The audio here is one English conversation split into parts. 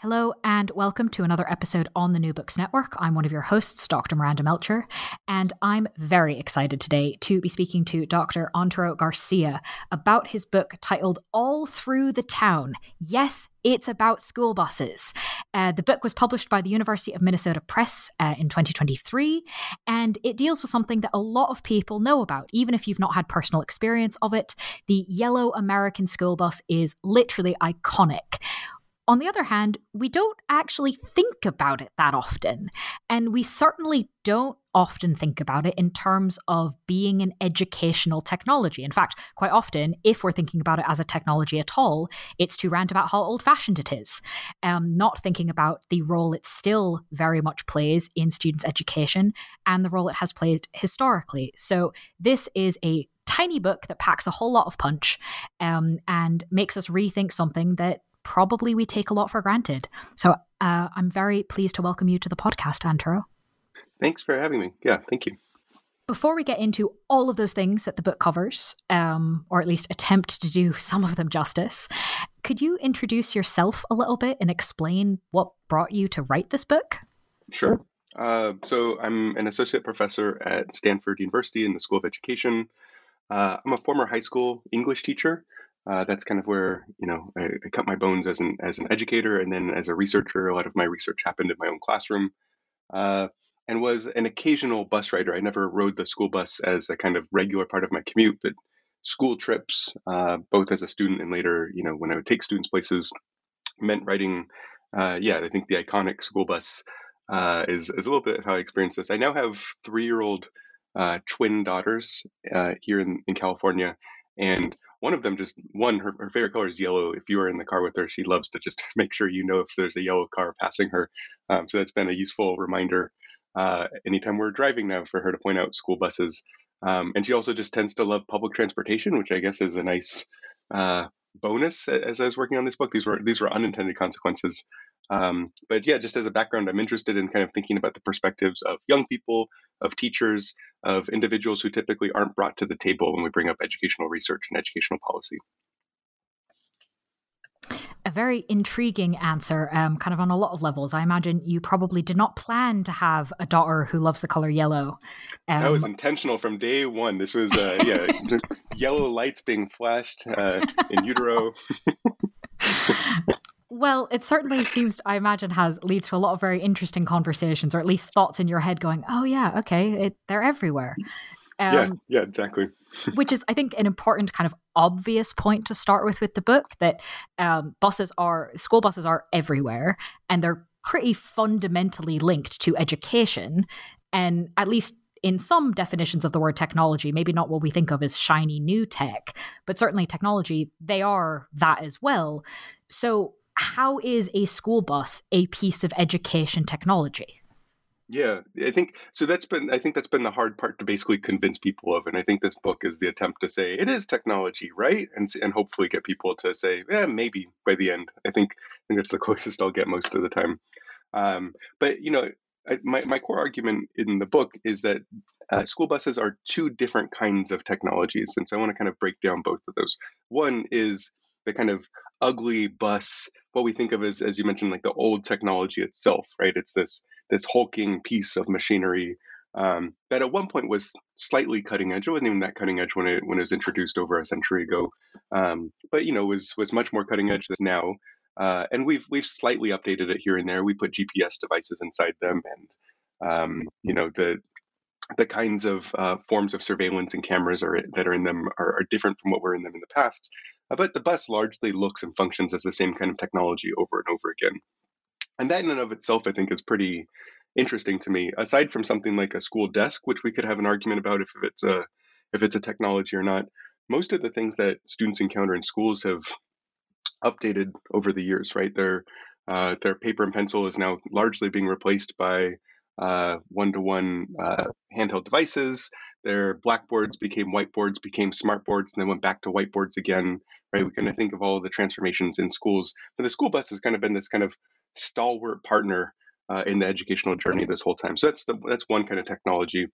Hello, and welcome to another episode on the New Books Network. I'm one of your hosts, Dr. Miranda Melcher, and I'm very excited today to be speaking to Dr. Antero Garcia about his book titled All Through the Town. Yes, it's about school buses. Uh, the book was published by the University of Minnesota Press uh, in 2023, and it deals with something that a lot of people know about, even if you've not had personal experience of it. The yellow American school bus is literally iconic. On the other hand, we don't actually think about it that often. And we certainly don't often think about it in terms of being an educational technology. In fact, quite often, if we're thinking about it as a technology at all, it's to rant about how old fashioned it is, um, not thinking about the role it still very much plays in students' education and the role it has played historically. So, this is a tiny book that packs a whole lot of punch um, and makes us rethink something that probably we take a lot for granted. So uh, I'm very pleased to welcome you to the podcast, Antero. Thanks for having me. Yeah, thank you. Before we get into all of those things that the book covers, um, or at least attempt to do some of them justice, could you introduce yourself a little bit and explain what brought you to write this book? Sure. Uh, so, I'm an associate professor at Stanford University in the School of Education. Uh, I'm a former high school English teacher, uh, that's kind of where you know I, I, cut my bones as an as an educator and then as a researcher. A lot of my research happened in my own classroom, uh, and was an occasional bus rider. I never rode the school bus as a kind of regular part of my commute, but school trips, uh, both as a student and later, you know, when I would take students places, meant riding. Uh, yeah, I think the iconic school bus uh, is is a little bit how I experienced this. I now have three year old twin daughters here in in California, and one of them just one her, her favorite color is yellow. If you are in the car with her she loves to just make sure you know if there's a yellow car passing her. Um, so that's been a useful reminder uh, anytime we're driving now for her to point out school buses. Um, and she also just tends to love public transportation which i guess is a nice uh, bonus as i was working on this book. These were these were unintended consequences um, but yeah, just as a background, I'm interested in kind of thinking about the perspectives of young people, of teachers, of individuals who typically aren't brought to the table when we bring up educational research and educational policy. A very intriguing answer, um, kind of on a lot of levels. I imagine you probably did not plan to have a daughter who loves the color yellow. Um, that was intentional from day one. This was, uh, yeah, yellow lights being flashed uh, in utero. Well, it certainly seems, I imagine, has leads to a lot of very interesting conversations, or at least thoughts in your head going, "Oh yeah, okay, it, they're everywhere." Um, yeah, yeah, exactly. which is, I think, an important kind of obvious point to start with with the book that um, buses are school buses are everywhere, and they're pretty fundamentally linked to education, and at least in some definitions of the word technology, maybe not what we think of as shiny new tech, but certainly technology, they are that as well. So how is a school bus a piece of education technology? Yeah, I think so. That's been I think that's been the hard part to basically convince people of, and I think this book is the attempt to say it is technology, right? And and hopefully get people to say, yeah, maybe by the end. I think I think that's the closest I'll get most of the time. Um, but you know, I, my my core argument in the book is that uh, school buses are two different kinds of technologies, and so I want to kind of break down both of those. One is the kind of ugly bus, what we think of as, as you mentioned, like the old technology itself, right? It's this this hulking piece of machinery um, that at one point was slightly cutting edge. It wasn't even that cutting edge when it when it was introduced over a century ago, um, but you know was was much more cutting edge than now. Uh, and we've we've slightly updated it here and there. We put GPS devices inside them, and um, you know the the kinds of uh, forms of surveillance and cameras are, that are in them are, are, different from what were in them in the past. Uh, but the bus largely looks and functions as the same kind of technology over and over again. And that in and of itself, I think, is pretty interesting to me. Aside from something like a school desk, which we could have an argument about if it's a if it's a technology or not, most of the things that students encounter in schools have updated over the years. Right, their uh, their paper and pencil is now largely being replaced by one to one handheld devices. Their blackboards became whiteboards, became smartboards, and then went back to whiteboards again. Right? We kind of think of all the transformations in schools, but the school bus has kind of been this kind of stalwart partner uh, in the educational journey this whole time. So that's the that's one kind of technology.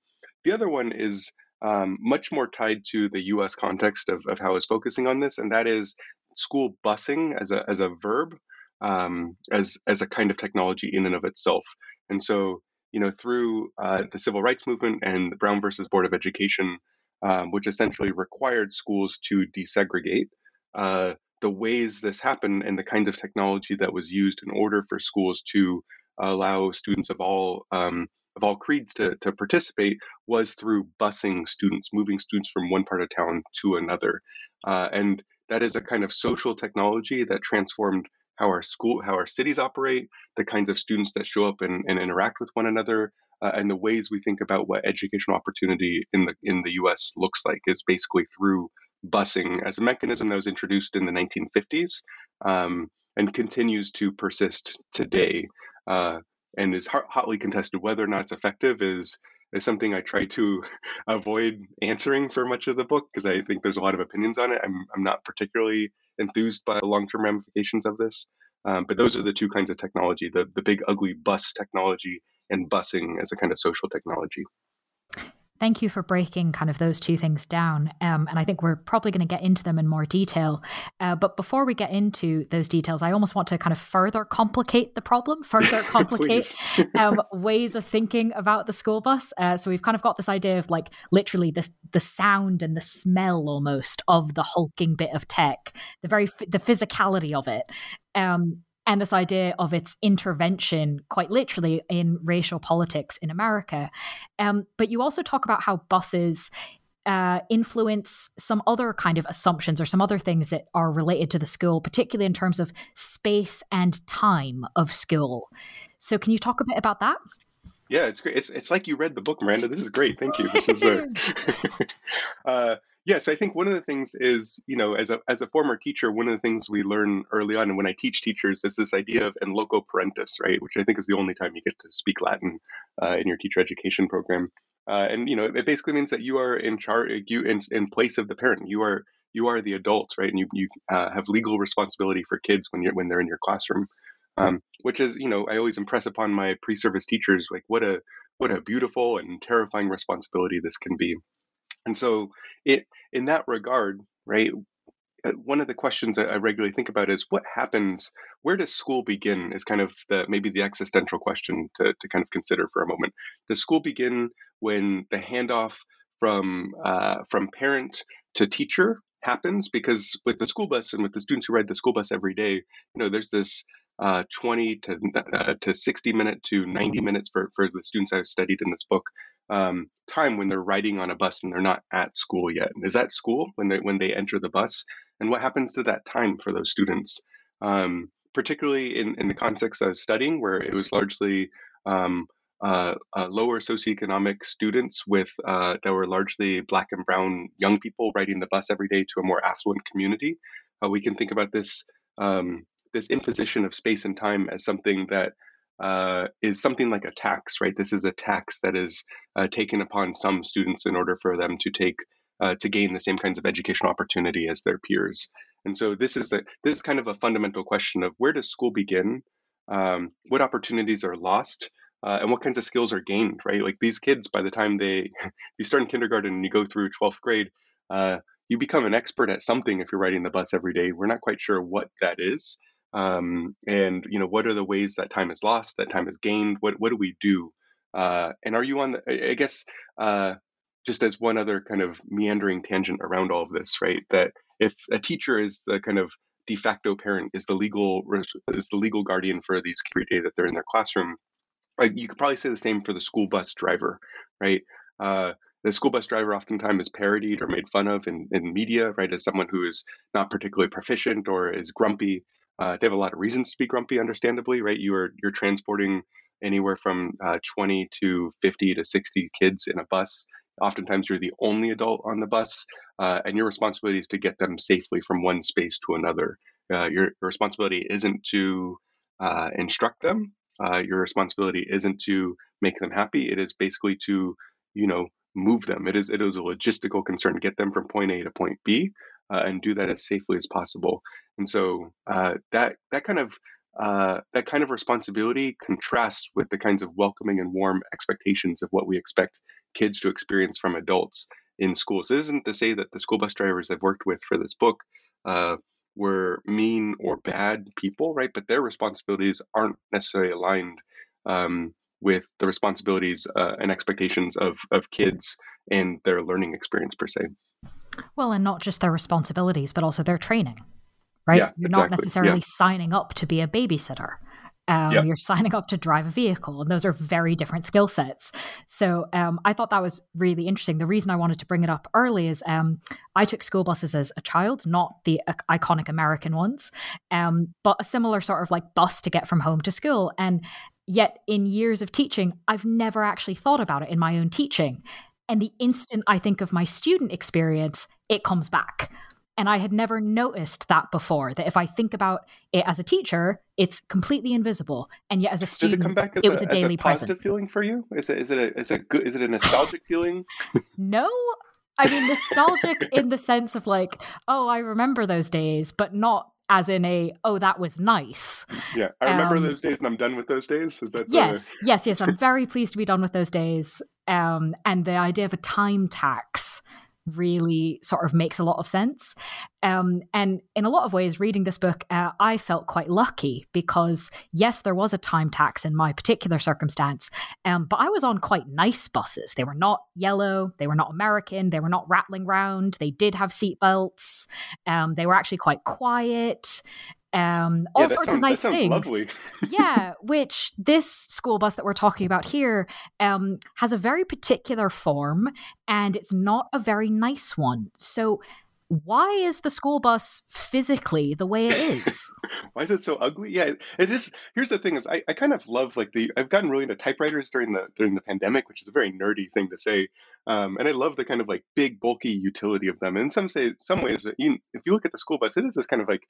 The other one is um, much more tied to the US context of, of how I was focusing on this, and that is school busing as a, as a verb, um, as, as a kind of technology in and of itself. And so, you know, through uh, the civil rights movement and the Brown versus Board of Education, um, which essentially required schools to desegregate, uh, the ways this happened and the kinds of technology that was used in order for schools to allow students of all um, of all creeds to, to participate was through busing students, moving students from one part of town to another. Uh, and that is a kind of social technology that transformed how our school, how our cities operate, the kinds of students that show up and, and interact with one another, uh, and the ways we think about what educational opportunity in the in the U.S. looks like is basically through busing as a mechanism that was introduced in the 1950s um, and continues to persist today. Uh, and is hotly contested. Whether or not it's effective is is something I try to avoid answering for much of the book because I think there's a lot of opinions on it. I'm I'm not particularly enthused by the long term ramifications of this. Um, but those are the two kinds of technology: the the big ugly bus technology and busing as a kind of social technology. Thank you for breaking kind of those two things down. Um, and I think we're probably going to get into them in more detail. Uh, but before we get into those details, I almost want to kind of further complicate the problem, further complicate um, ways of thinking about the school bus. Uh, so we've kind of got this idea of like literally the, the sound and the smell almost of the hulking bit of tech, the very the physicality of it. Um, and this idea of its intervention, quite literally, in racial politics in America. Um, but you also talk about how buses uh, influence some other kind of assumptions or some other things that are related to the school, particularly in terms of space and time of school. So, can you talk a bit about that? Yeah, it's great. It's, it's like you read the book, Miranda. This is great. Thank you. This is a, uh, Yes, I think one of the things is, you know, as a as a former teacher, one of the things we learn early on, and when I teach teachers, is this idea of in loco parentis, right? Which I think is the only time you get to speak Latin uh, in your teacher education program. Uh, and you know, it basically means that you are in charge, you in, in place of the parent. You are you are the adults, right? And you you uh, have legal responsibility for kids when you're when they're in your classroom. Um, which is, you know, I always impress upon my pre-service teachers, like what a what a beautiful and terrifying responsibility this can be. And so, it in that regard, right? Uh, one of the questions I regularly think about is what happens. Where does school begin? Is kind of the maybe the existential question to to kind of consider for a moment. Does school begin when the handoff from uh, from parent to teacher happens? Because with the school bus and with the students who ride the school bus every day, you know, there's this uh, 20 to uh, to 60 minute to 90 minutes for for the students I've studied in this book um, time when they're riding on a bus and they're not at school yet. Is that school when they when they enter the bus? And what happens to that time for those students? Um, particularly in, in the context of studying, where it was largely um, uh, uh, lower socioeconomic students with uh, that were largely black and brown young people riding the bus every day to a more affluent community. Uh, we can think about this um, this imposition of space and time as something that uh, is something like a tax, right? This is a tax that is uh, taken upon some students in order for them to take uh, to gain the same kinds of educational opportunity as their peers. And so this is the this is kind of a fundamental question of where does school begin? Um, what opportunities are lost? Uh, and what kinds of skills are gained, right? Like these kids, by the time they you start in kindergarten and you go through 12th grade, uh, you become an expert at something if you're riding the bus every day. We're not quite sure what that is, um, and you know what are the ways that time is lost that time is gained? What what do we do? Uh, and are you on the i guess uh, just as one other kind of meandering tangent around all of this right that if a teacher is the kind of de facto parent is the legal is the legal guardian for these every day that they're in their classroom like you could probably say the same for the school bus driver right? Uh, the school bus driver oftentimes is parodied or made fun of in, in media, right, as someone who is not particularly proficient or is grumpy. Uh, they have a lot of reasons to be grumpy, understandably, right? You are you're transporting anywhere from uh, 20 to 50 to 60 kids in a bus. Oftentimes, you're the only adult on the bus, uh, and your responsibility is to get them safely from one space to another. Uh, your, your, responsibility isn't to uh, instruct them. Uh, your responsibility isn't to make them happy. It is basically to, you know, move them. It is it is a logistical concern. Get them from point A to point B, uh, and do that as safely as possible. And so uh, that that kind of uh, that kind of responsibility contrasts with the kinds of welcoming and warm expectations of what we expect kids to experience from adults in schools. This isn't to say that the school bus drivers I've worked with for this book uh, were mean or bad people, right? But their responsibilities aren't necessarily aligned um, with the responsibilities uh, and expectations of of kids and their learning experience per se. Well, and not just their responsibilities, but also their training, right? Yeah, You're exactly. not necessarily Yeah. signing up to be a babysitter. Um, Yeah. You're signing up to drive a vehicle, and those are very different skill sets. So um, I thought that was really interesting. The reason I wanted to bring it up early is um, I took school buses as a child, not the uh, iconic American ones, um, but a similar sort of like bus to get from home to school. And yet, in years of teaching, I've never actually thought about it in my own teaching. And the instant I think of my student experience, it comes back. And I had never noticed that before. That if I think about it as a teacher, it's completely invisible, and yet as a Does student, it come back as, it was a, a as daily a positive present. feeling for you? Is it is it a is it good is it a nostalgic feeling? No, I mean nostalgic in the sense of like, oh, I remember those days, but not as in a oh, that was nice. Yeah, I remember Um, those days, and I'm done with those days. Is that Yes, yes, yes. I'm very pleased to be done with those days. Um, and the idea of a time tax really sort of makes a lot of sense. Um, and in a lot of ways, reading this book, uh, I felt quite lucky because, yes, there was a time tax in my particular circumstance, um, but I was on quite nice buses. They were not yellow, they were not American, they were not rattling round, they did have seatbelts, um, they were actually quite quiet. Um, all yeah, sorts sounds, of nice things yeah, which this school bus that we're talking about here um, has a very particular form and it's not a very nice one. So, why is the school bus physically the way it is? Why is it so ugly? Yeah, it is. Here's the thing: is I, I kind of love like the I've gotten really into typewriters during the during the pandemic, which is a very nerdy thing to say. Um, and I love the kind of like big bulky utility of them. And in some say some ways, you, if you look at the school bus, it is this kind of like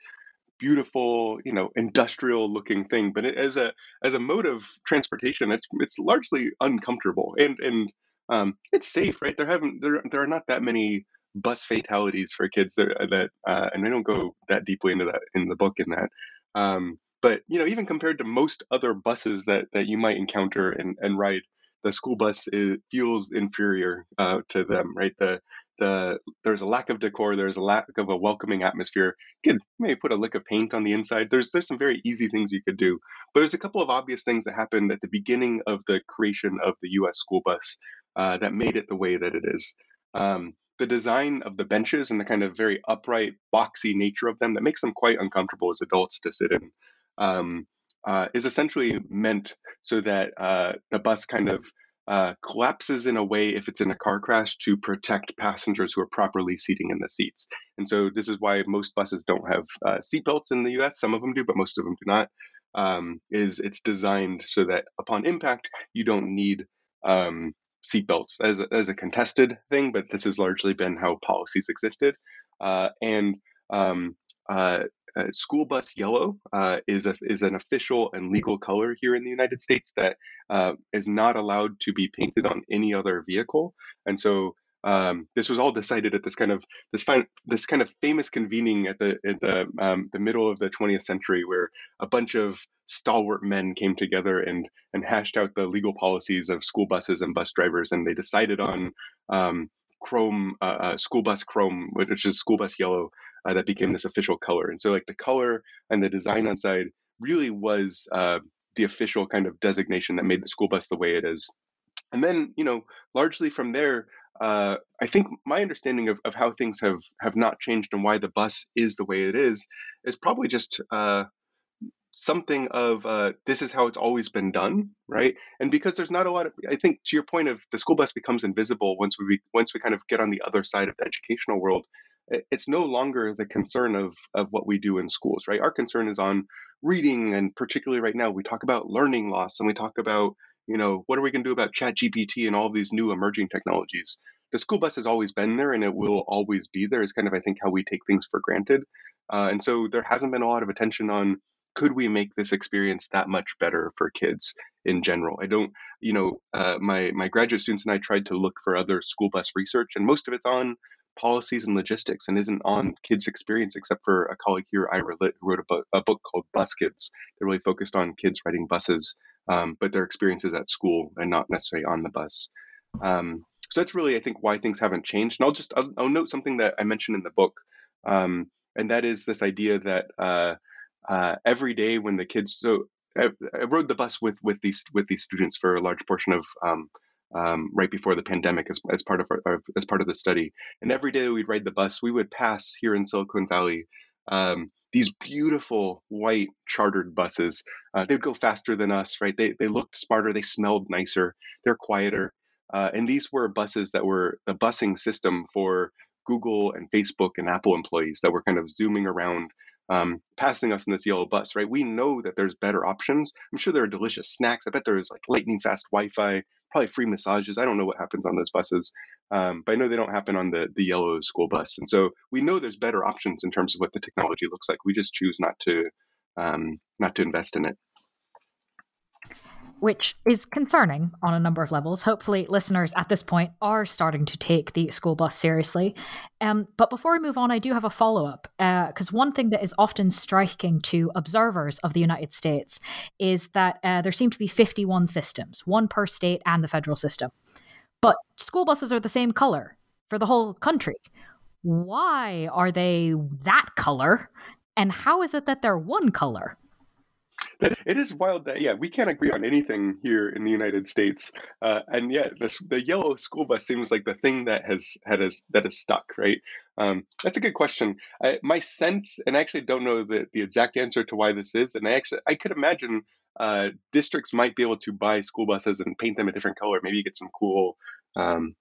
beautiful, you know, industrial looking thing. But it, as a as a mode of transportation, it's it's largely uncomfortable and and um, it's safe, right? There haven't there there are not that many bus fatalities for kids that that uh, and I don't go that deeply into that in the book in that. Um, but you know, even compared to most other buses that that you might encounter and, and ride, the school bus is, feels inferior uh, to them, right? The the there's a lack of decor, there's a lack of a welcoming atmosphere. You could maybe put a lick of paint on the inside. There's there's some very easy things you could do, but there's a couple of obvious things that happened at the beginning of the creation of the U.S. school bus uh, that made it the way that it is. Um, the design of the benches and the kind of very upright, boxy nature of them that makes them quite uncomfortable as adults to sit in um, uh, is essentially meant so that uh, the bus kind of uh, collapses in a way if it's in a car crash to protect passengers who are properly seating in the seats. And so this is why most buses don't have uh, seatbelts in the U.S. Some of them do, but most of them do not. Um, is it's designed so that upon impact you don't need um, seatbelts as a, as a contested thing, but this has largely been how policies existed. Uh, and um, uh, uh, school bus yellow uh, is a, is an official and legal color here in the United States that uh, is not allowed to be painted on any other vehicle. And so um, this was all decided at this kind of this fin- this kind of famous convening at the at the um, the middle of the 20th century, where a bunch of stalwart men came together and and hashed out the legal policies of school buses and bus drivers, and they decided on um, chrome uh, uh, school bus chrome, which is school bus yellow, uh, that became this official color. And so like the color and the design on side really was uh, the official kind of designation that made the school bus the way it is. And then you know largely from there uh, I think my understanding of, of how things have, have not changed and why the bus is the way it is is probably just uh, something of uh, this is how it's always been done, right? And because there's not a lot of, I think to your point of the school bus becomes invisible once we once we kind of get on the other side of the educational world. It's no longer the concern of of what we do in schools, right? Our concern is on reading, and particularly right now, we talk about learning loss, and we talk about you know what are we going to do about chat gpt and all these new emerging technologies the school bus has always been there and it will always be there is kind of i think how we take things for granted uh, and so there hasn't been a lot of attention on could we make this experience that much better for kids in general i don't you know uh, my my graduate students and i tried to look for other school bus research and most of it's on policies and logistics and isn't on kids experience except for a colleague here Ira Lit, who wrote a book, a book called bus kids they're really focused on kids riding buses um, but their experiences at school and not necessarily on the bus. Um, so that's really, I think, why things haven't changed. And I'll just I'll, I'll note something that I mentioned in the book, um, and that is this idea that uh, uh, every day when the kids so I, I, rode the bus with with these with these students for a large portion of um, um, right before the pandemic as, as part of our, as part of the study. And every day we'd ride the bus, we would pass here in Silicon Valley um, these beautiful white chartered buses. Uh, they'd go faster than us, right? They they looked smarter, they smelled nicer, they're quieter. Uh, and these were buses that were the busing system for Google and Facebook and Apple employees that were kind of zooming around um, passing us in this yellow bus, right? We know that there's better options. I'm sure there are delicious snacks. I bet there's like lightning fast Wi-Fi, probably free massages. I don't know what happens on those buses, um, but I know they don't happen on the the yellow school bus. And so we know there's better options in terms of what the technology looks like. We just choose not to um, not to invest in it which is concerning on a number of levels. Hopefully, listeners at this point are starting to take the school bus seriously. Um, but before we move on, I do have a follow up because uh, one thing that is often striking to observers of the United States is that uh, there seem to be 51 systems, one per state and the federal system. But school buses are the same color for the whole country. Why are they that color? And how is it that they're one color? it is wild that yeah we can't agree on anything here in the United States, uh, and yet the the yellow school bus seems like the thing that has had us that is stuck. Right? Um, that's a good question. I, my sense, and I actually don't know the the exact answer to why this is, and I actually I could imagine uh, districts might be able to buy school buses and paint them a different color. Maybe get some cool. Um,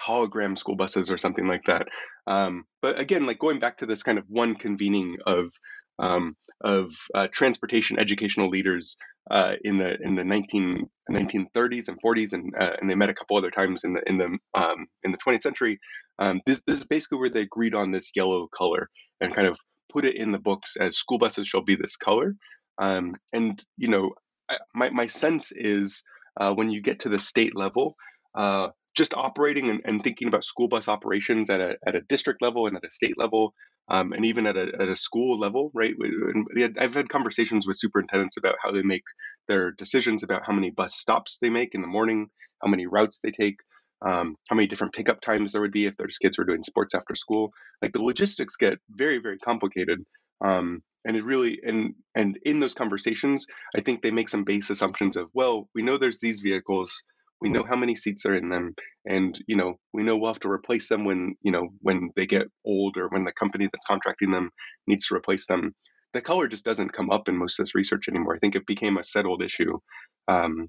hologram school buses or something like that. Um, but again, like going back to this kind of one convening of um, of uh, transportation educational leaders uh, in the in the 19, 1930s and 40s, and uh, and they met a couple other times in the in the um, in the 20th century. Um, this, this is basically where they agreed on this yellow color and kind of put it in the books as school buses shall be this color. Um, and you know, my my sense is uh, when you get to the state level, uh, just operating and, and, thinking about school bus operations at a, at a district level and at a state level, um, and even at a, at a school level, right? Had, I've had conversations with superintendents about how they make their decisions about how many bus stops they make in the morning, how many routes they take, um, how many different pickup times there would be if there's kids were doing sports after school. Like the logistics get very, very complicated. Um, and it really and and in those conversations, I think they make some base assumptions of well, we know there's these vehicles we know how many seats are in them and you know we know we'll have to replace them when you know when they get old or when the company that's contracting them needs to replace them. The color just doesn't come up in most of this research anymore. I think it became a settled issue um,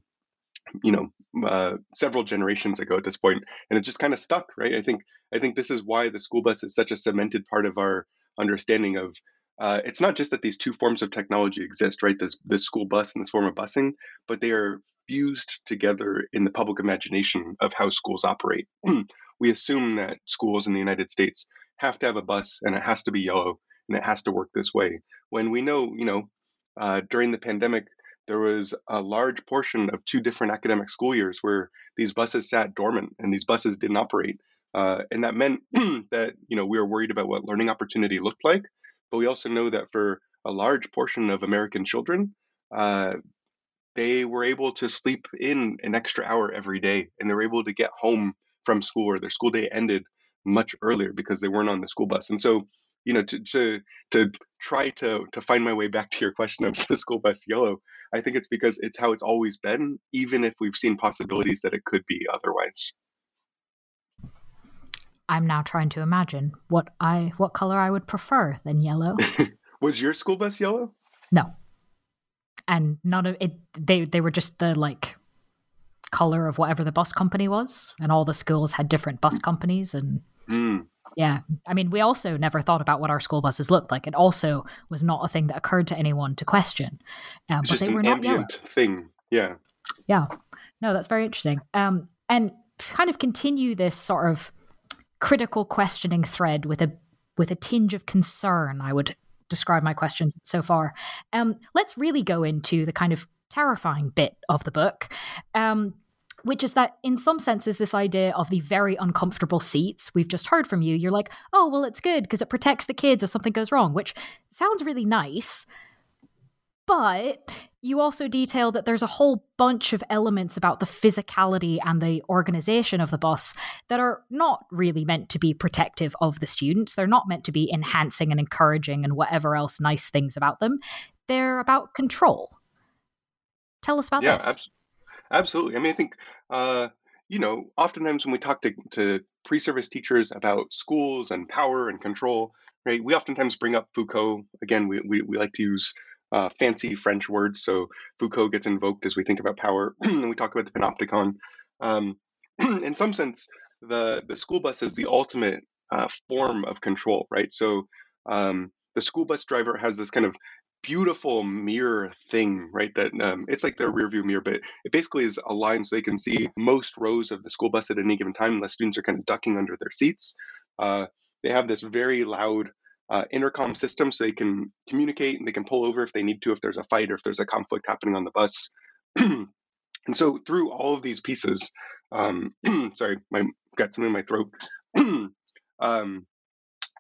you know uh, several generations ago at this point and it just kind of stuck right? I think i think this is why the school bus is such a cemented part of our understanding of uh, it's not just that these two forms of technology exist, right? This this school bus and this form of busing, but they are fused together in the public imagination of how schools operate. we assume that schools in the United States have to have a bus and it has to be yellow and it has to work this way. When we know, you know, uh, during the pandemic, there was a large portion of two different academic school years where these buses sat dormant and these buses didn't operate. Uh, and that meant that, you know, we were worried about what learning opportunity looked like. But we also know that for a large portion of American children, uh, they were able to sleep in an extra hour every day and they were able to get home from school or their school day ended much earlier because they weren't on the school bus. And so you know to to, to try to to find my way back to your question of the school bus yellow i think it's because it's how it's always been even if we've seen possibilities that it could be otherwise. I'm now trying to imagine what i what color i would prefer than yellow. Was your school bus yellow? No and none of it they they were just the like color of whatever the bus company was and all the schools had different bus companies and mm. yeah i mean we also never thought about what our school buses looked like it also was not a thing that occurred to anyone to question um, but they were not yellow. thing yeah yeah no that's very interesting um, and to kind of continue this sort of critical questioning thread with a with a tinge of concern i would describe my questions so far. Um, let's really go into the kind of terrifying bit of the book. Um, which is that in some senses this idea of the very uncomfortable seats we've just heard from you you're like oh well it's good because it protects the kids if something goes wrong which sounds really nice But you also detail that there's a whole bunch of elements about the physicality and the organization of the bus that are not really meant to be protective of the students. They're not meant to be enhancing and encouraging and whatever else nice things about them. They're about control. Tell us about yeah, this. Ab- absolutely. I mean, I think, uh, you know, oftentimes when we talk to, to pre service teachers about schools and power and control, right, we oftentimes bring up Foucault. Again, we, we, we like to use uh, fancy French words. So Foucault gets invoked as we think about power, and we talk about the panopticon. Um, in some sense, the the school bus is the ultimate uh, form of control, right? So um, the school bus driver has this kind of beautiful mirror thing, right? That um, it's like their rear view mirror, but it basically is aligned so they can see most rows of the school bus at any given time, unless students are kind of ducking under their seats. Uh, they have this very loud uh, intercom system so they can communicate and they can pull over if they need to, if there's a fight or if there's a conflict happening on the bus. and so through all of these pieces, um, sorry, my got something in my throat. um,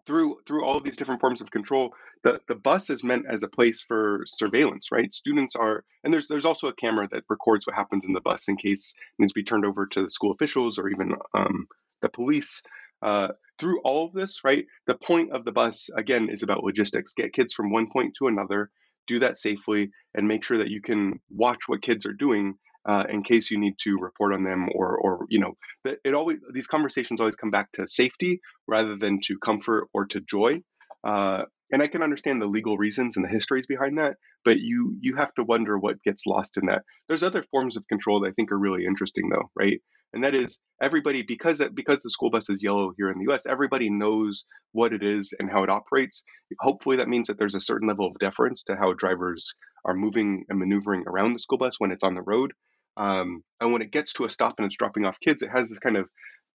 through through all of these different forms of control, the, the bus is meant as a place for surveillance, right? Students are, and there's there's also a camera that records what happens in the bus in case needs to be turned over to the school officials or even um, the police. Uh, through all of this, right, the point of the bus, again, is about logistics. Get kids from one point to another, do that safely, and make sure that you can watch what kids are doing uh, in case you need to report on them or, or you know, it always these conversations always come back to safety rather than to comfort or to joy. Uh, and I can understand the legal reasons and the histories behind that, but you you have to wonder what gets lost in that. There's other forms of control that I think are really interesting, though, right? and that is everybody because because the school bus is yellow here in the U.S. Everybody knows what it is and how it operates. Hopefully, that means that there's a certain level of deference to how drivers are moving and maneuvering around the school bus when it's on the road. Um, and when it gets to a stop and it's dropping off kids, it has this kind of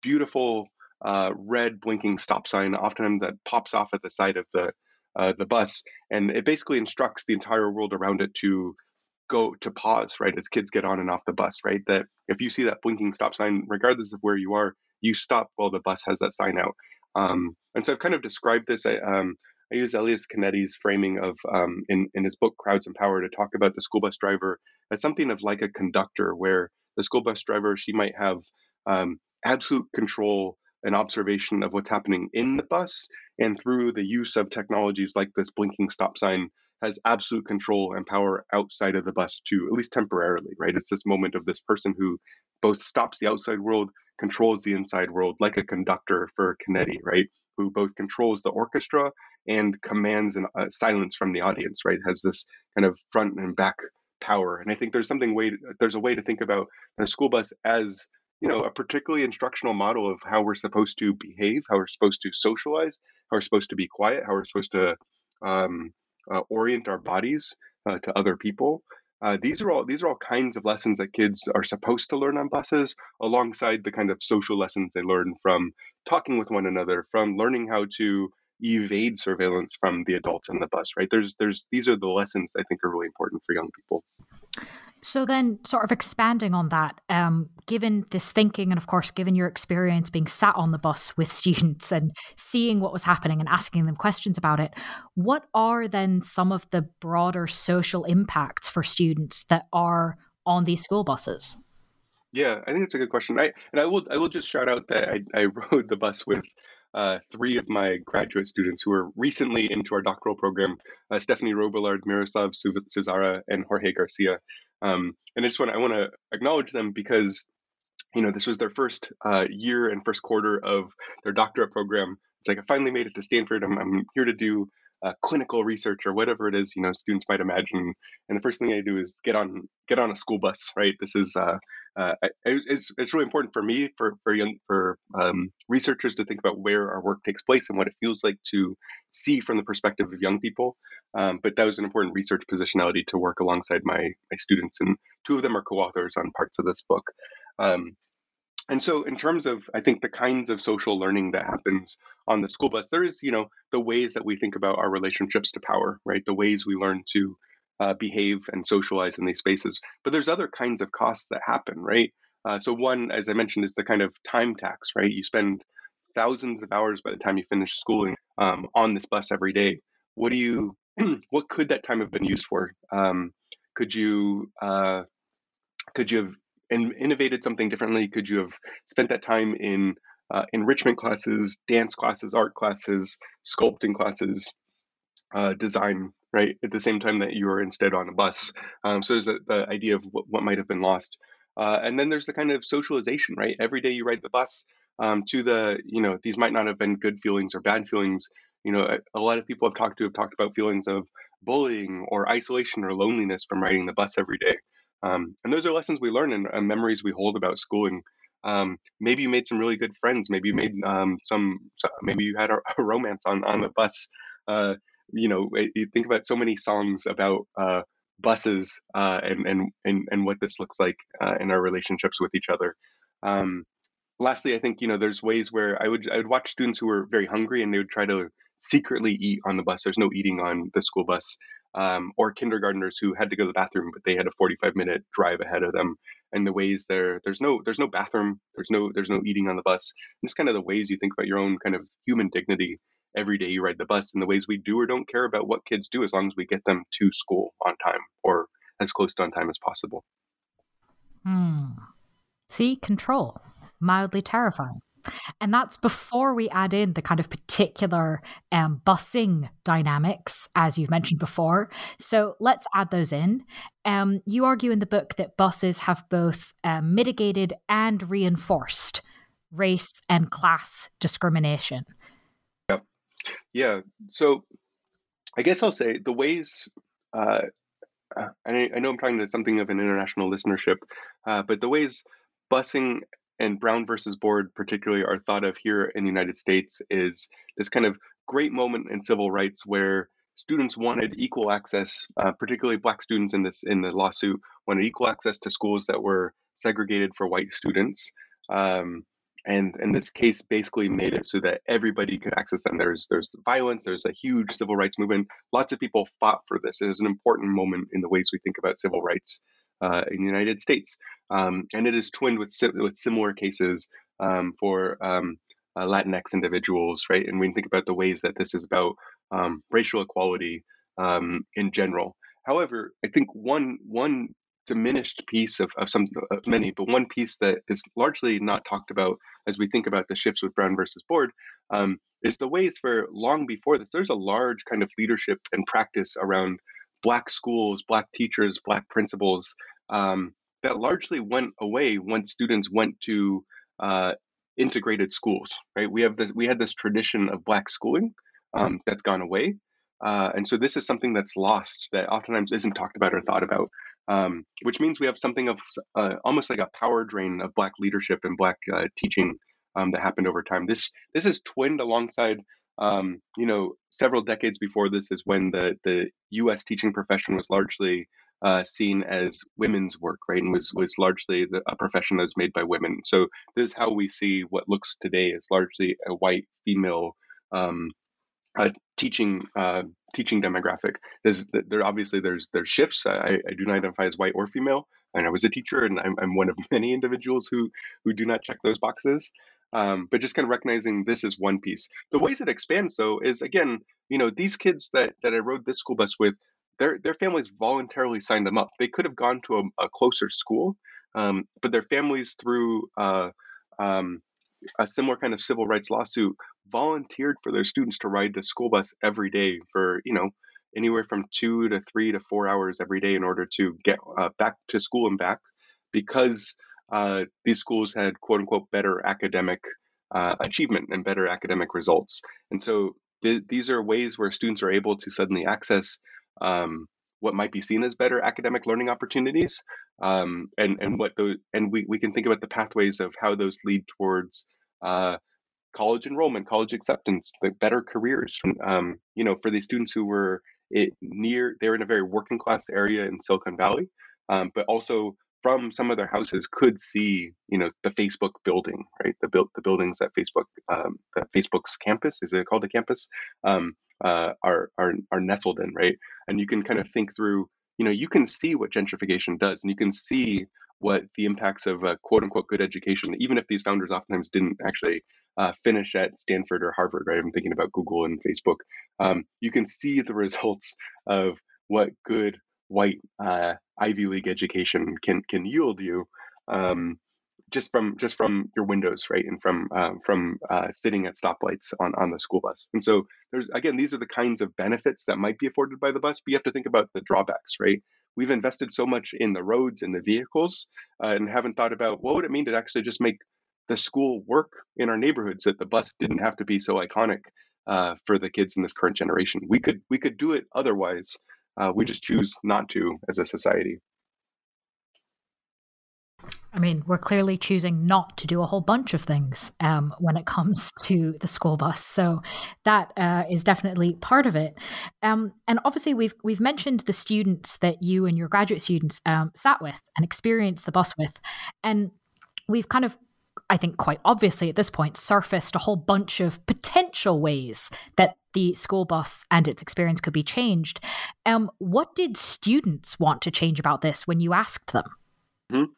beautiful uh, red blinking stop sign, often that pops off at the side of the uh, the bus, and it basically instructs the entire world around it to go to pause, right, as kids get on and off the bus, right? That if you see that blinking stop sign, regardless of where you are, you stop while the bus has that sign out. Um, and so I've kind of described this. I, um, I use Elias Canetti's framing of um, in in his book Crowds and Power to talk about the school bus driver as something of like a conductor, where the school bus driver she might have um, absolute control and observation of what's happening in the bus, and through the use of technologies like this blinking stop sign, has absolute control and power outside of the bus too, at least temporarily, right? It's this moment of this person who both stops the outside world, controls the inside world, like a conductor for Canetti, right? Who both controls the orchestra and commands an, uh, silence from the audience, right? Has this kind of front and back power. And I think there's something way there's a way to think about the school bus as you know a particularly instructional model of how we're supposed to behave, how we're supposed to socialize, how we're supposed to be quiet, how we're supposed to um, uh, orient our bodies uh, to other people. Uh, these are all these are all kinds of lessons that kids are supposed to learn on buses, alongside the kind of social lessons they learn from talking with one another, from learning how to evade surveillance from the adults in the bus. Right? There's there's these are the lessons I think are really important for young people. So then, sort of expanding on that, um, given this thinking, and of course, given your experience being sat on the bus with students and seeing what was happening and asking them questions about it, what are then some of the broader social impacts for students that are on these school buses? Yeah, I think it's a good question. I and I will I will just shout out that I, I rode the bus with uh, three of my graduate students who were recently into our doctoral program uh, Stephanie Robillard, Miroslav Suzara, and Jorge Garcia. Um, and I just want I want to acknowledge them because you know this was their first uh, year and first quarter of their doctorate program. It's like I finally made it to Stanford. I'm, I'm here to do uh, clinical research or whatever it is you know students might imagine and the first thing i do is get on get on a school bus right? This is uh, uh, it's, it's really important for me for for young for um, researchers to think about where our work takes place and what it feels like to see from the perspective of young people. Um, but that was an important research positionality to work alongside my my students and two of them are co-authors on parts of this book. Um, and so in terms of i think the kinds of social learning that happens on the school bus there is you know the ways that we think about our relationships to power right? The ways we learn to uh, behave and socialize in these spaces. But there's other kinds of costs that happen right? Uh, so one as i mentioned is the kind of time tax right? You spend thousands of hours by the time you finish schooling um, on this bus every day. What do you what could that time have been used for? Um, could you uh, could you have in, innovated something differently? Could you have spent that time in uh, enrichment classes, dance classes, art classes, sculpting classes, uh, design, right? At the same time that you were instead on a bus. Um, so there's a, the idea of what, what might have been lost. Uh, and then there's the kind of socialization, right? Every day you ride the bus um, to the, you know, these might not have been good feelings or bad feelings. You know, a, a lot of people I've talked to have talked about feelings of bullying or isolation or loneliness from riding the bus every day. Um, and those are lessons we learn and, and memories we hold about schooling. Um, maybe you made some really good friends. Maybe you made um, some. Maybe you had a, a, romance on on the bus. Uh, you know, you think about so many songs about uh, buses uh, and and and and what this looks like uh, in our relationships with each other. Um, lastly, I think you know there's ways where I would I would watch students who were very hungry and they would try to secretly eat on the bus. There's no eating on the school bus. Um, or kindergartners who had to go to the bathroom, but they had a 45 minute drive ahead of them. And the ways there, there's no, there's no bathroom, there's no, there's no eating on the bus. And just kind of the ways you think about your own kind of human dignity every day you ride the bus, and the ways we do or don't care about what kids do as long as we get them to school on time or as close to on time as possible. Hmm. See, control, mildly terrifying. And that's before we add in the kind of particular um, busing dynamics, as you've mentioned before. So let's add those in. Um, you argue in the book that buses have both um, mitigated and reinforced race and class discrimination. Yep. Yeah. So I guess I'll say the ways. Uh, uh I, I know I'm talking to something of an international listenership, uh, but the ways busing and Brown versus Board, particularly, are thought of here in the United States is this kind of great moment in civil rights where students wanted equal access, uh, particularly black students in this in the lawsuit wanted equal access to schools that were segregated for white students. Um, and and this case basically made it so that everybody could access them. There's there's violence. There's a huge civil rights movement. Lots of people fought for this. It is an important moment in the ways we think about civil rights uh, in the United States, um, and it is twinned with with similar cases um, for um, uh, Latinx individuals, right? And we think about the ways that this is about um, racial equality um, in general. However, I think one one diminished piece of, of some of many, but one piece that is largely not talked about as we think about the shifts with Brown versus Board um, is the ways for long before this, there's a large kind of leadership and practice around black schools, black teachers, black principals um, that largely went away once students went to uh, integrated schools. Right? We have this we had this tradition of black schooling um, that's gone away, uh, and so this is something that's lost that oftentimes isn't talked about or thought about. Um, which means we have something of uh, almost like a power drain of black leadership and black uh, teaching um, that happened over time. This this is twinned alongside um, you know, several decades before this is when the the U.S. teaching profession was largely uh, seen as women's work, right, and was was largely the, a profession that was made by women. So this is how we see what looks today as largely a white female um, teaching uh, teaching demographic. There's there obviously there's there's shifts. I, I do not identify as white or female, and I was a teacher, and I'm, I'm one of many individuals who who do not check those boxes. Um, but just kind of recognizing this is one piece. The ways it expands, though, is again, you know, these kids that that I rode this school bus with, their their families voluntarily signed them up. They could have gone to a, a closer school, um, but their families, through uh, um, a similar kind of civil rights lawsuit, volunteered for their students to ride the school bus every day for you know anywhere from two to three to four hours every day in order to get uh, back to school and back because uh, these schools had quote unquote better academic uh, achievement and better academic results. And so th- these are ways where students are able to suddenly access um, what might be seen as better academic learning opportunities, um, and and what those and we, we can think about the pathways of how those lead towards uh, college enrollment, college acceptance, the better careers. Um, you know, for these students who were it, near, they're in a very working class area in Silicon Valley, um, but also from some of their houses could see, you know, the Facebook building, right? The built the buildings that Facebook, um, that Facebook's campus is it called a campus, um, uh, are are are nestled in, right? And you can kind of think through, you know, you can see what gentrification does, and you can see what the impacts of a quote unquote good education, even if these founders oftentimes didn't actually uh, finish at Stanford or Harvard, right? I'm thinking about Google and Facebook. Um, you can see the results of what good white uh, Ivy League education can can yield you. Um, just from just from your windows, right, and from um, from uh, sitting at stoplights on on the school bus. And so there's again, these are the kinds of benefits that might be afforded by the bus, but you have to think about the drawbacks, right? We've invested so much in the roads and the vehicles, uh, and haven't thought about what would it mean to actually just make the school work in our neighborhoods that the bus didn't have to be so iconic uh, for the kids in this current generation. We could we could do it otherwise. Uh, we just choose not to as a society. I mean, we're clearly choosing not to do a whole bunch of things um, when it comes to the school bus. So that uh, is definitely part of it. Um, and obviously, we've we've mentioned the students that you and your graduate students um, sat with and experienced the bus with, and we've kind of I think quite obviously at this point surfaced a whole bunch of potential ways that the school bus and its experience could be changed. Um, what did students want to change about this when you asked them? Mm-hmm.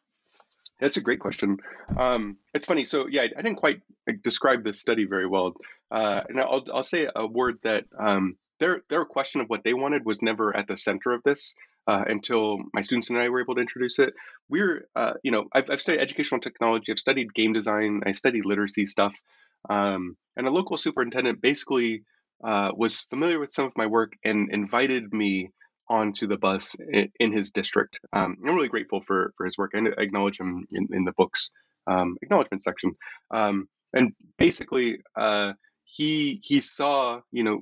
That's a great question. Um, it's funny. So yeah, I, I, didn't quite describe this study very well, uh, and I'll I'll say a word that um, their their question of what they wanted was never at the center of this uh, until my students and I were able to introduce it. We're uh, you know I've, I've studied educational technology, I've studied game design, I studied literacy stuff, um, and a local superintendent basically uh, was familiar with some of my work and invited me onto the bus in, in his district. Um, I'm really grateful for for his work. I acknowledge him in, in the book's um, acknowledgement section. Um, and basically, uh, he he saw, you know,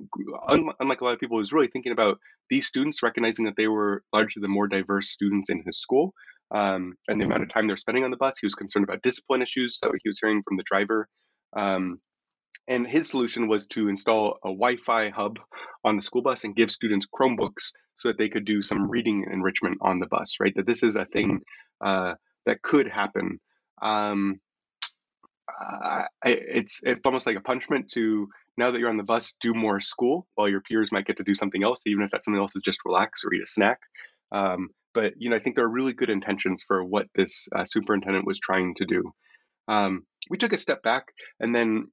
unlike a lot of people, was really thinking about these students, recognizing that they were largely the more diverse students in his school. Um, and the amount of time they're spending on the bus. He was concerned about discipline issues that he was hearing from the driver. Um, and his solution was to install a Wi-Fi hub on the school bus and give students Chromebooks so that they could do some reading enrichment on the bus, right? That this is a thing uh, that could happen. Um, it's it's almost like a punishment to now that you're on the bus, do more school while your peers might get to do something else, even if that something else is just relax or eat a snack. Um, but you know, I think there are really good intentions for what this uh, superintendent was trying to do. Um, we took a step back and then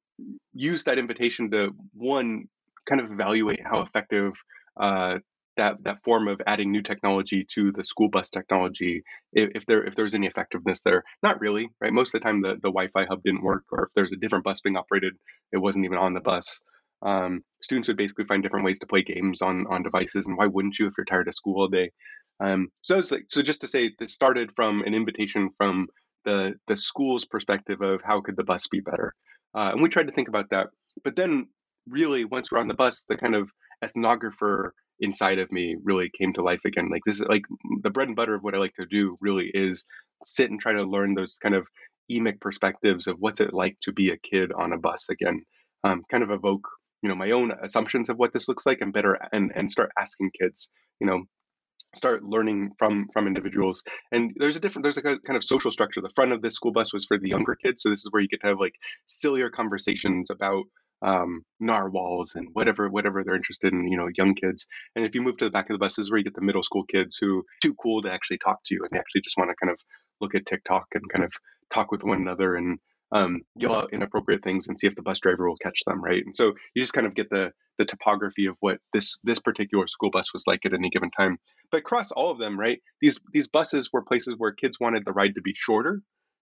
used that invitation to one kind of evaluate how effective uh, that that form of adding new technology to the school bus technology if, if there if there's any effectiveness there? Not really right? Most of the time the, the wi-fi hub didn't work or if there's a different bus being operated it wasn't even on the bus. Um, students would basically find different ways to play games on on devices and why wouldn't you if you're tired of school all day? Um, so was like so just to say this started from an invitation from the the school's perspective of how could the bus be better? Uh, and we tried to think about that but then really once we're on the bus the kind of ethnographer inside of me really came to life again. Like this is like the bread and butter of what I like to do really is sit and try to learn those kind of emic perspectives of what's it like to be a kid on a bus again. Um, kind of evoke you know my own assumptions of what this looks like and better and and start asking kids you know start learning from from individuals and there's a different there's a kind of social structure the front of this school bus was for the younger kids so this is where you get to have like sillier conversations about um, narwhals and whatever whatever they're interested in, you know, young kids. And if you move to the back of the buses, where you get the middle school kids who too cool to actually talk to you, and they actually just want to kind of look at TikTok and kind of talk with one another and um, yell out inappropriate things and see if the bus driver will catch them, right? And so you just kind of get the the topography of what this this particular school bus was like at any given time. But across all of them, right? These these buses were places where kids wanted the ride to be shorter.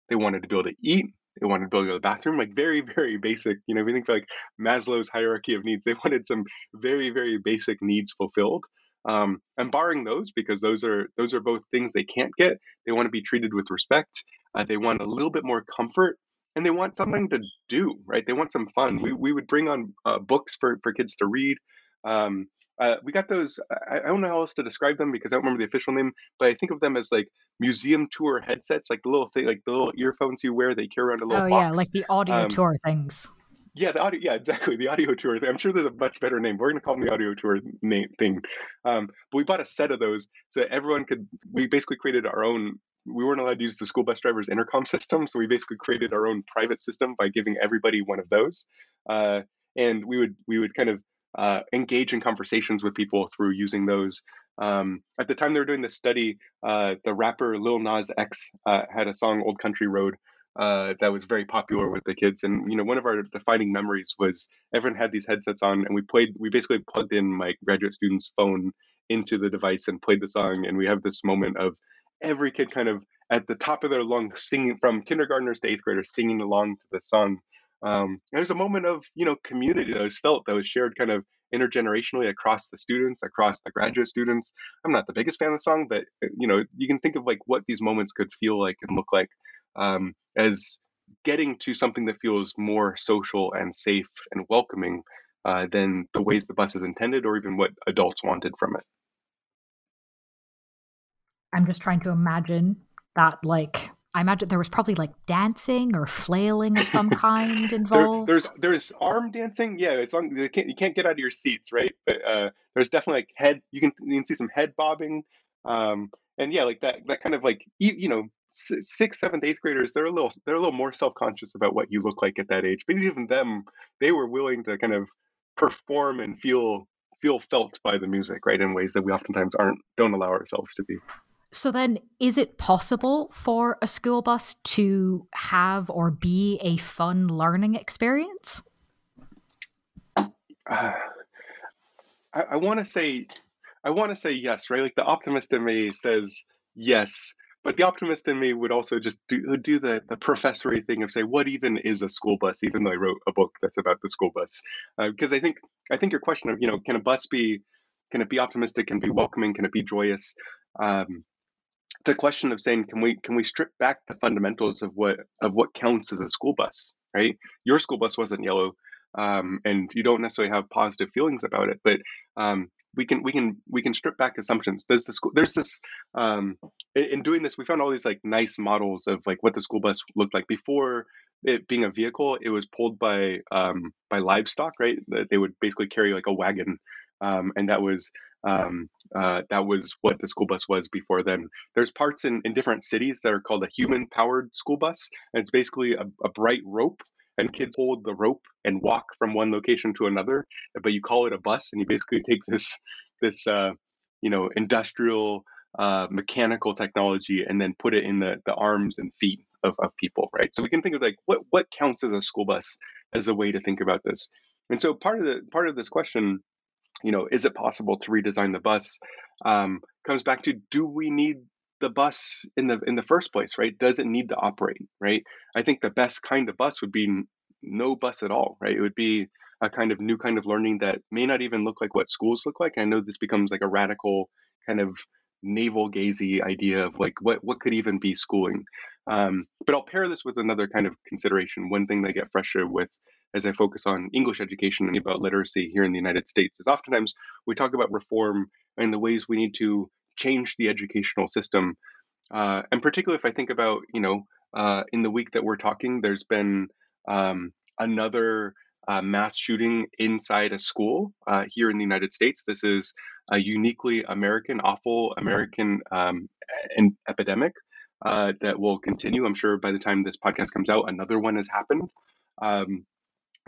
They wanted to be able to eat they wanted to to the bathroom, like very, very basic. You know, if you think like Maslow's hierarchy of needs, they wanted some very, very basic needs fulfilled. Um, and barring those, because those are those are both things they can't get, they want to be treated with respect. Uh, they want a little bit more comfort, and they want something to do. Right? They want some fun. We we would bring on uh, books for for kids to read. Um, uh, we got those. I, I, don't know how else to describe them because I don't remember the official name, but I think of them as like museum tour headsets, like the little thing, like the little earphones you wear. They carry around a little. Oh box. yeah, like the audio um, tour things. Yeah, the audio. Yeah, exactly. The audio tour. I'm sure there's a much better name. We're going to call them the audio tour name thing. Um, but we bought a set of those so everyone could. We basically created our own. We weren't allowed to use the school bus driver's intercom system, so we basically created our own private system by giving everybody one of those. Uh, and we would we would kind of uh, engage in conversations with people through using those. Um, at the time they were doing this study, uh, the rapper Lil Nas X uh, had a song "Old Country Road." Uh, that was very popular with the kids, and you know one of our defining memories was everyone had these headsets on, and we played. We basically plugged in my graduate student's phone into the device and played the song, and we have this moment of every kid kind of at the top of their lungs singing from kindergartners to eighth graders singing along to the song um, there's a moment of you know community that was felt that was shared kind of intergenerationally across the students across the graduate students. I'm not the biggest fan of the song but uh, you know you can think of like what these moments could feel like and look like um, as getting to something that feels more social and safe and welcoming uh, than the ways the bus is intended or even what adults wanted from it. I'm just trying to imagine that like I imagine there was probably like dancing or flailing of some kind involved. There, there's there's arm dancing. Yeah, it's on. You can't you can't get out of your seats, right? But uh, there's definitely like head. You can you can see some head bobbing, um, and yeah, like that that kind of like you know sixth, seventh, eighth graders. They're a little they're a little more self conscious about what you look like at that age. But even them, they were willing to kind of perform and feel feel felt by the music, right? In ways that we oftentimes aren't don't allow ourselves to be. So then, is it possible for a school bus to have or be a fun learning experience? Uh, I, I want to say, I want to say yes, right? Like the optimist in me says yes, but the optimist in me would also just do, do the the professory thing of say, what even is a school bus? Even though I wrote a book that's about the school bus, because uh, I think I think your question of you know, can a bus be can it be optimistic? Can it be welcoming? Can it be joyous? Um, the question of saying can we can we strip back the fundamentals of what of what counts as a school bus right? Your school bus wasn't yellow um, and you don't necessarily have positive feelings about it but um, we can we can we can strip back assumptions. Does the school there's this um, in, in, doing this we found all these like nice models of like what the school bus looked like. Before it being a vehicle it was pulled by um, by livestock right? They would basically carry like a wagon um, and that was um, uh, that was what the school bus was before then. There's parts in, in different cities that are called a human powered school bus, and it's basically a, a bright rope and kids hold the rope and walk from one location to another but you call it a bus and you basically take this this uh, you know industrial uh, mechanical technology and then put it in the, the arms and feet of, of people right so we can think of like what what counts as a school bus as a way to think about this and so part of the part of this question you know, is it possible to redesign the bus? Um, comes back to do we need the bus in the in the first place, right? Does it need to operate, right? I think the best kind of bus would be no bus at all, right? It would be a kind of new kind of learning that may not even look like what schools look like. I know this becomes like a radical kind of navel gazy idea of like what what could even be schooling. Um, but I'll pair this with another kind of consideration. One thing that I get frustrated with as I focus on English education and about literacy here in the United States is oftentimes we talk about reform and the ways we need to change the educational system. Uh, and particularly if I think about, you know, uh, in the week that we're talking, there's been um, another uh, mass shooting inside a school uh, here in the United States. This is a uniquely American, awful American um, epidemic uh, that will continue. I'm sure by the time this podcast comes out, another one has happened. Um,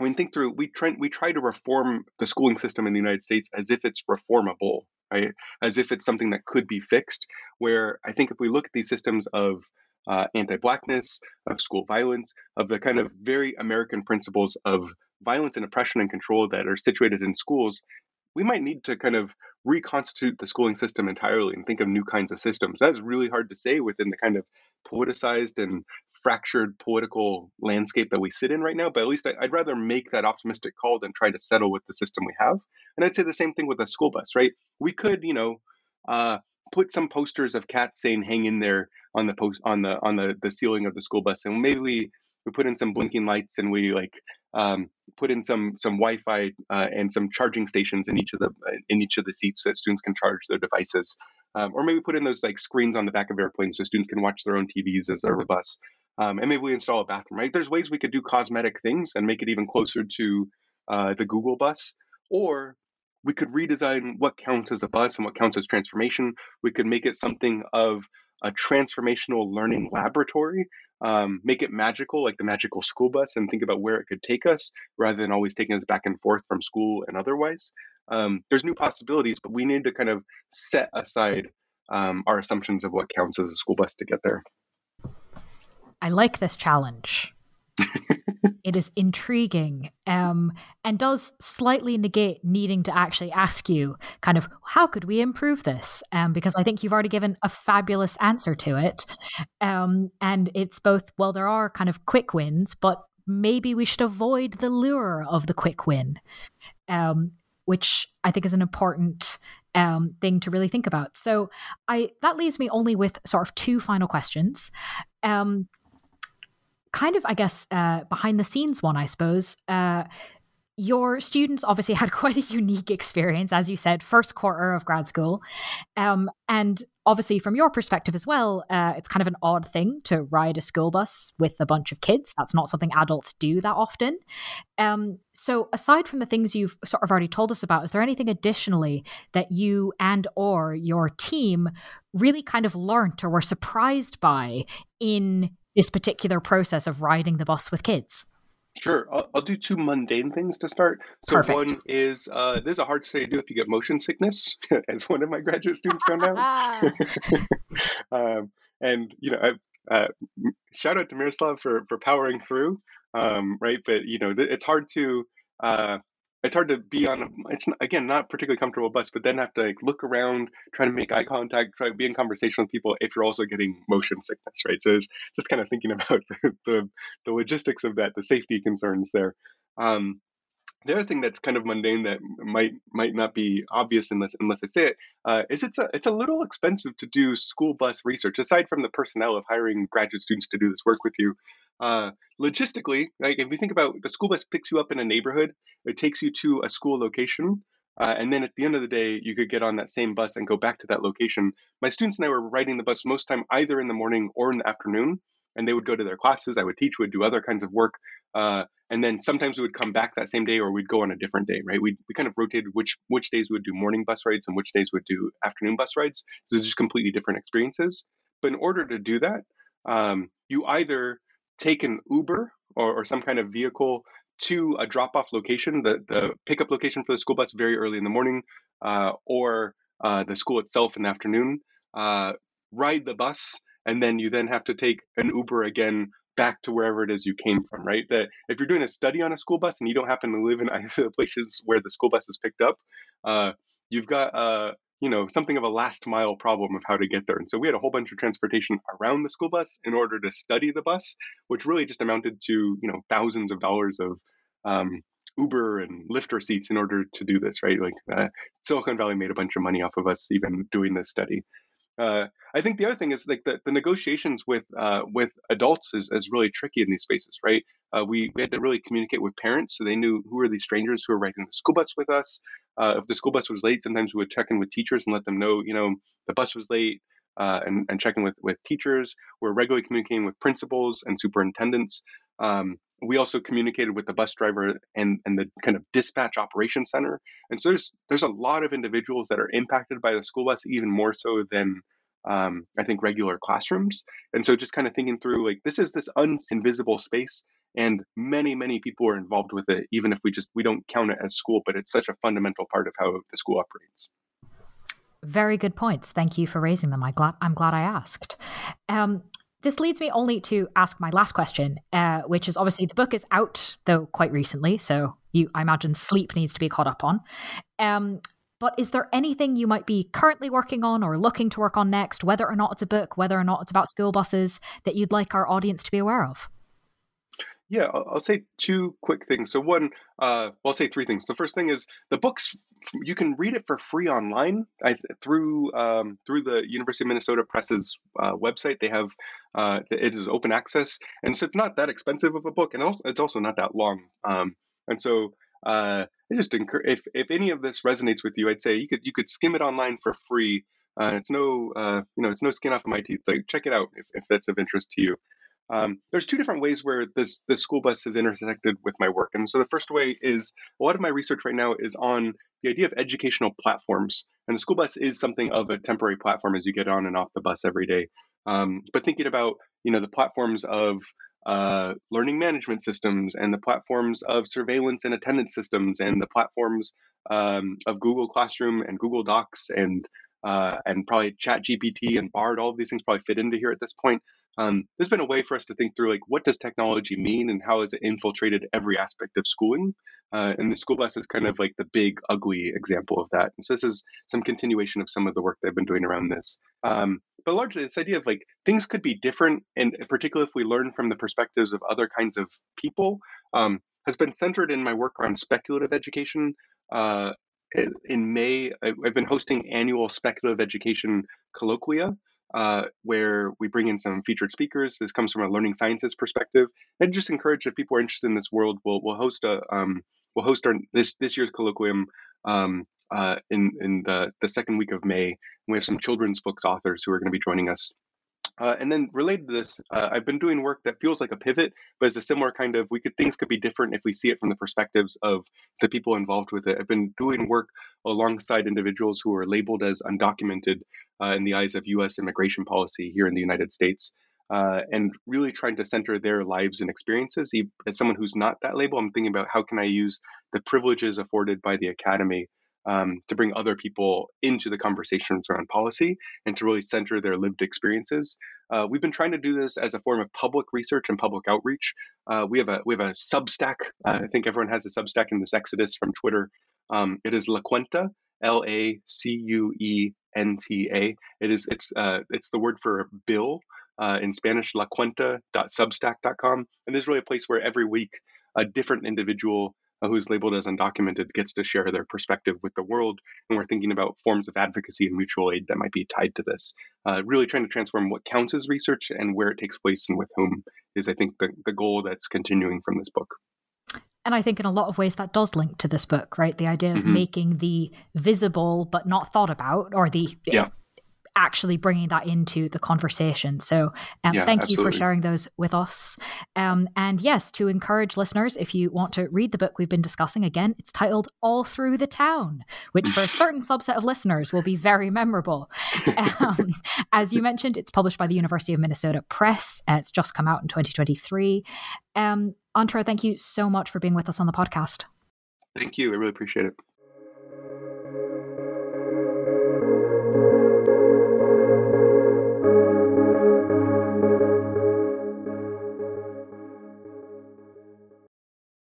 mean, think through. We try we try to reform the schooling system in the United States as if it's reformable, right? As if it's something that could be fixed. Where I think if we look at these systems of uh, anti-blackness, of school violence, of the kind of very American principles of violence and oppression and control that are situated in schools, we might need to kind of reconstitute the schooling system entirely and think of new kinds of systems. That's really hard to say within the kind of politicized and fractured political landscape that we sit in right now. But at least I, would rather make that optimistic call than try to settle with the system we have. And I'd say the same thing with a school bus, right? We could, you know, uh, put some posters of cats saying "Hang in there" on the post on the on the the ceiling of the school bus, and maybe we we put in some blinking lights and we like um, put in some some Wi-Fi uh, and some charging stations in each of the in each of the seats so students can charge their devices, um, or maybe put in those like screens on the back of airplanes so students can watch their own TVs as they're the bus, um, and maybe we install a bathroom. Right? There's ways we could do cosmetic things and make it even closer to uh, the Google bus, or we could redesign what counts as a bus and what counts as transformation. We could make it something of a transformational learning laboratory, um, make it magical, like the magical school bus, and think about where it could take us rather than always taking us back and forth from school and otherwise. Um, there's new possibilities, but we need to kind of set aside um, our assumptions of what counts as a school bus to get there. I like this challenge. it is intriguing um, and does slightly negate needing to actually ask you, kind of, how could we improve this? Um, because I think you've already given a fabulous answer to it. Um, and it's both, well, there are kind of quick wins, but maybe we should avoid the lure of the quick win, um, which I think is an important um, thing to really think about. So I that leaves me only with sort of two final questions. Um, kind of, I guess, uh, behind the scenes one, I suppose. Uh, your students obviously had quite a unique experience, as you said, first quarter of grad school. Um, and obviously, from your perspective as well, uh, it's kind of an odd thing to ride a school bus with a bunch of kids. That's not something adults do that often. Um, so, aside from the things you've sort of already told us about, is there anything additionally that you and or your team really kind of learned or were surprised by in this particular process of riding the bus with kids? Sure, I'll, I'll, do two mundane things to start. So Perfect. one is uh, this is a hard study to do if you get motion sickness, as one of my graduate students found out. um, and you know, I, uh, shout out to Miroslav for for powering through. Um, right, but you know, th- it's hard to uh, it's hard to be on a, it's again not particularly comfortable bus but then have to like look around try to make eye contact try to be in conversation with people if you're also getting motion sickness right? So it's just kind of thinking about the, the, the logistics of that the safety concerns there. Um, the other thing that's kind of mundane that might might not be obvious unless unless I say it uh, is it's a it's a little expensive to do school bus research aside from the personnel of hiring graduate students to do this work with you. Uh, logistically, like if you think about the school bus picks you up in a neighborhood, it takes you to a school location, uh, and then at the end of the day, you could get on that same bus and go back to that location. My students and I were riding the bus most time either in the morning or in the afternoon, and they would go to their classes. I would teach, would do other kinds of work, uh, and then sometimes we would come back that same day, or we'd go on a different day. Right? We we kind of rotated which which days we would do morning bus rides and which days would do afternoon bus rides. So it's just completely different experiences. But in order to do that, um, you either take an Uber or, or some kind of vehicle to a drop off location, the, the pickup location for the school bus very early in the morning, uh, or uh, the school itself in the afternoon, uh, ride the bus, and then you then have to take an Uber again back to wherever it is you came from, right? That if you're doing a study on a school bus and you don't happen to live in either of the places where the school bus is picked up, uh, you've got uh, you know something of a last mile problem of how to get there. And so we had a whole bunch of transportation around the school bus in order to study the bus which really just amounted to you know thousands of dollars of um, uber and lyft receipts in order to do this right? Like uh, silicon valley made a bunch of money off of us even doing this study uh, I think the other thing is like the, the negotiations with uh, with adults is, is really tricky in these spaces, right? Uh, we, we had to really communicate with parents so they knew who are these strangers who are riding the school bus with us. Uh, if the school bus was late, sometimes we would check in with teachers and let them know, you know, the bus was late. Uh, and, and checking with, with teachers. We're regularly communicating with principals and superintendents. Um, we also communicated with the bus driver and, and the kind of dispatch operation center. And so there's there's a lot of individuals that are impacted by the school bus, even more so than um, I think regular classrooms. And so just kind of thinking through like this is this invisible space and many many people are involved with it even if we just we don't count it as school but it's such a fundamental part of how the school operates very good points thank you for raising them I glad, i'm glad i asked um, this leads me only to ask my last question, uh, which is obviously the book is out though quite recently, so you I imagine sleep needs to be caught up on. Um, but is there anything you might be currently working on or looking to work on next, whether or not it's a book, whether or not it's about school buses, that you'd like our audience to be aware of? Yeah, I'll, say two quick things. So one, uh, well, I'll say three things. The first thing is the books you can read it for free online I, through um, through the University of Minnesota Press's uh, website. They have uh, it is open access, and so it's not that expensive of a book, and also it's also not that long. Um, and so uh, I just encourage if if any of this resonates with you, I'd say you could you could skim it online for free. Uh, it's no uh, you know it's no skin off of my teeth. Like check it out if, if that's of interest to you. Um, there's two different ways where this this school bus has intersected with my work, and so the first way is a lot of my research right now is on the idea of educational platforms, and the school bus is something of a temporary platform as you get on and off the bus every day. Um, but thinking about you know the platforms of uh, learning management systems and the platforms of surveillance and attendance systems and the platforms um, of Google Classroom and Google Docs and uh, and probably Chat GPT and Bard. All of these things probably fit into here at this point. Um, there's been a way for us to think through like what does technology mean and how has it infiltrated every aspect of schooling? Uh, and the school bus is kind of like the big ugly example of that. And so this is some continuation of some of the work they've been doing around this. Um, but largely this idea of like things could be different and particularly if we learn from the perspectives of other kinds of people um, has been centered in my work around speculative education. Uh, in May, I've been hosting annual speculative education colloquia, uh, where we bring in some featured speakers. This comes from a learning sciences perspective. I just encourage if people are interested in this world, we'll we'll host a um, we'll host our this this year's colloquium um, uh, in in the the second week of May. And we have some children's books authors who are going to be joining us uh, and then related to this, uh, I've been doing work that feels like a pivot, but is a similar kind of we could things could be different if we see it from the perspectives of the people involved with it. I've been doing work alongside individuals who are labeled as undocumented uh, in the eyes of U.S. immigration policy here in the United States, uh, and really trying to center their lives and experiences. As someone who's not that label, I'm thinking about how can I use the privileges afforded by the academy um, to bring other people into the conversations around policy and to really center their lived experiences. Uh, we've been trying to do this as a form of public research and public outreach. Uh, we have a we have a Substack. Uh, I think everyone has a Substack in this Exodus from Twitter. Um, it is La Cuenta, L A C U E N T A. It is it's uh, it's the word for bill uh, in Spanish, lacuenta.substack.com. And this is really a place where every week a different individual who's labeled as undocumented gets to share their perspective with the world. And we're thinking about forms of advocacy and mutual aid that might be tied to this. Uh, really trying to transform what counts as research and where it takes place and with whom is, I think, the, the goal that's continuing from this book. And I think in a lot of ways that does link to this book, right? The idea of mm-hmm. making the visible but not thought about, or the yeah actually bringing that into the conversation. So, um, yeah, thank absolutely. you for sharing those with us. Um, and yes, to encourage listeners, if you want to read the book we've been discussing, again, it's titled All Through the Town, which for a certain subset of listeners will be very memorable. Um, as you mentioned, it's published by the University of Minnesota Press. Uh, it's just come out in 2023. Um, Antero, thank you so much for being with us on the podcast. Thank you. I really appreciate it.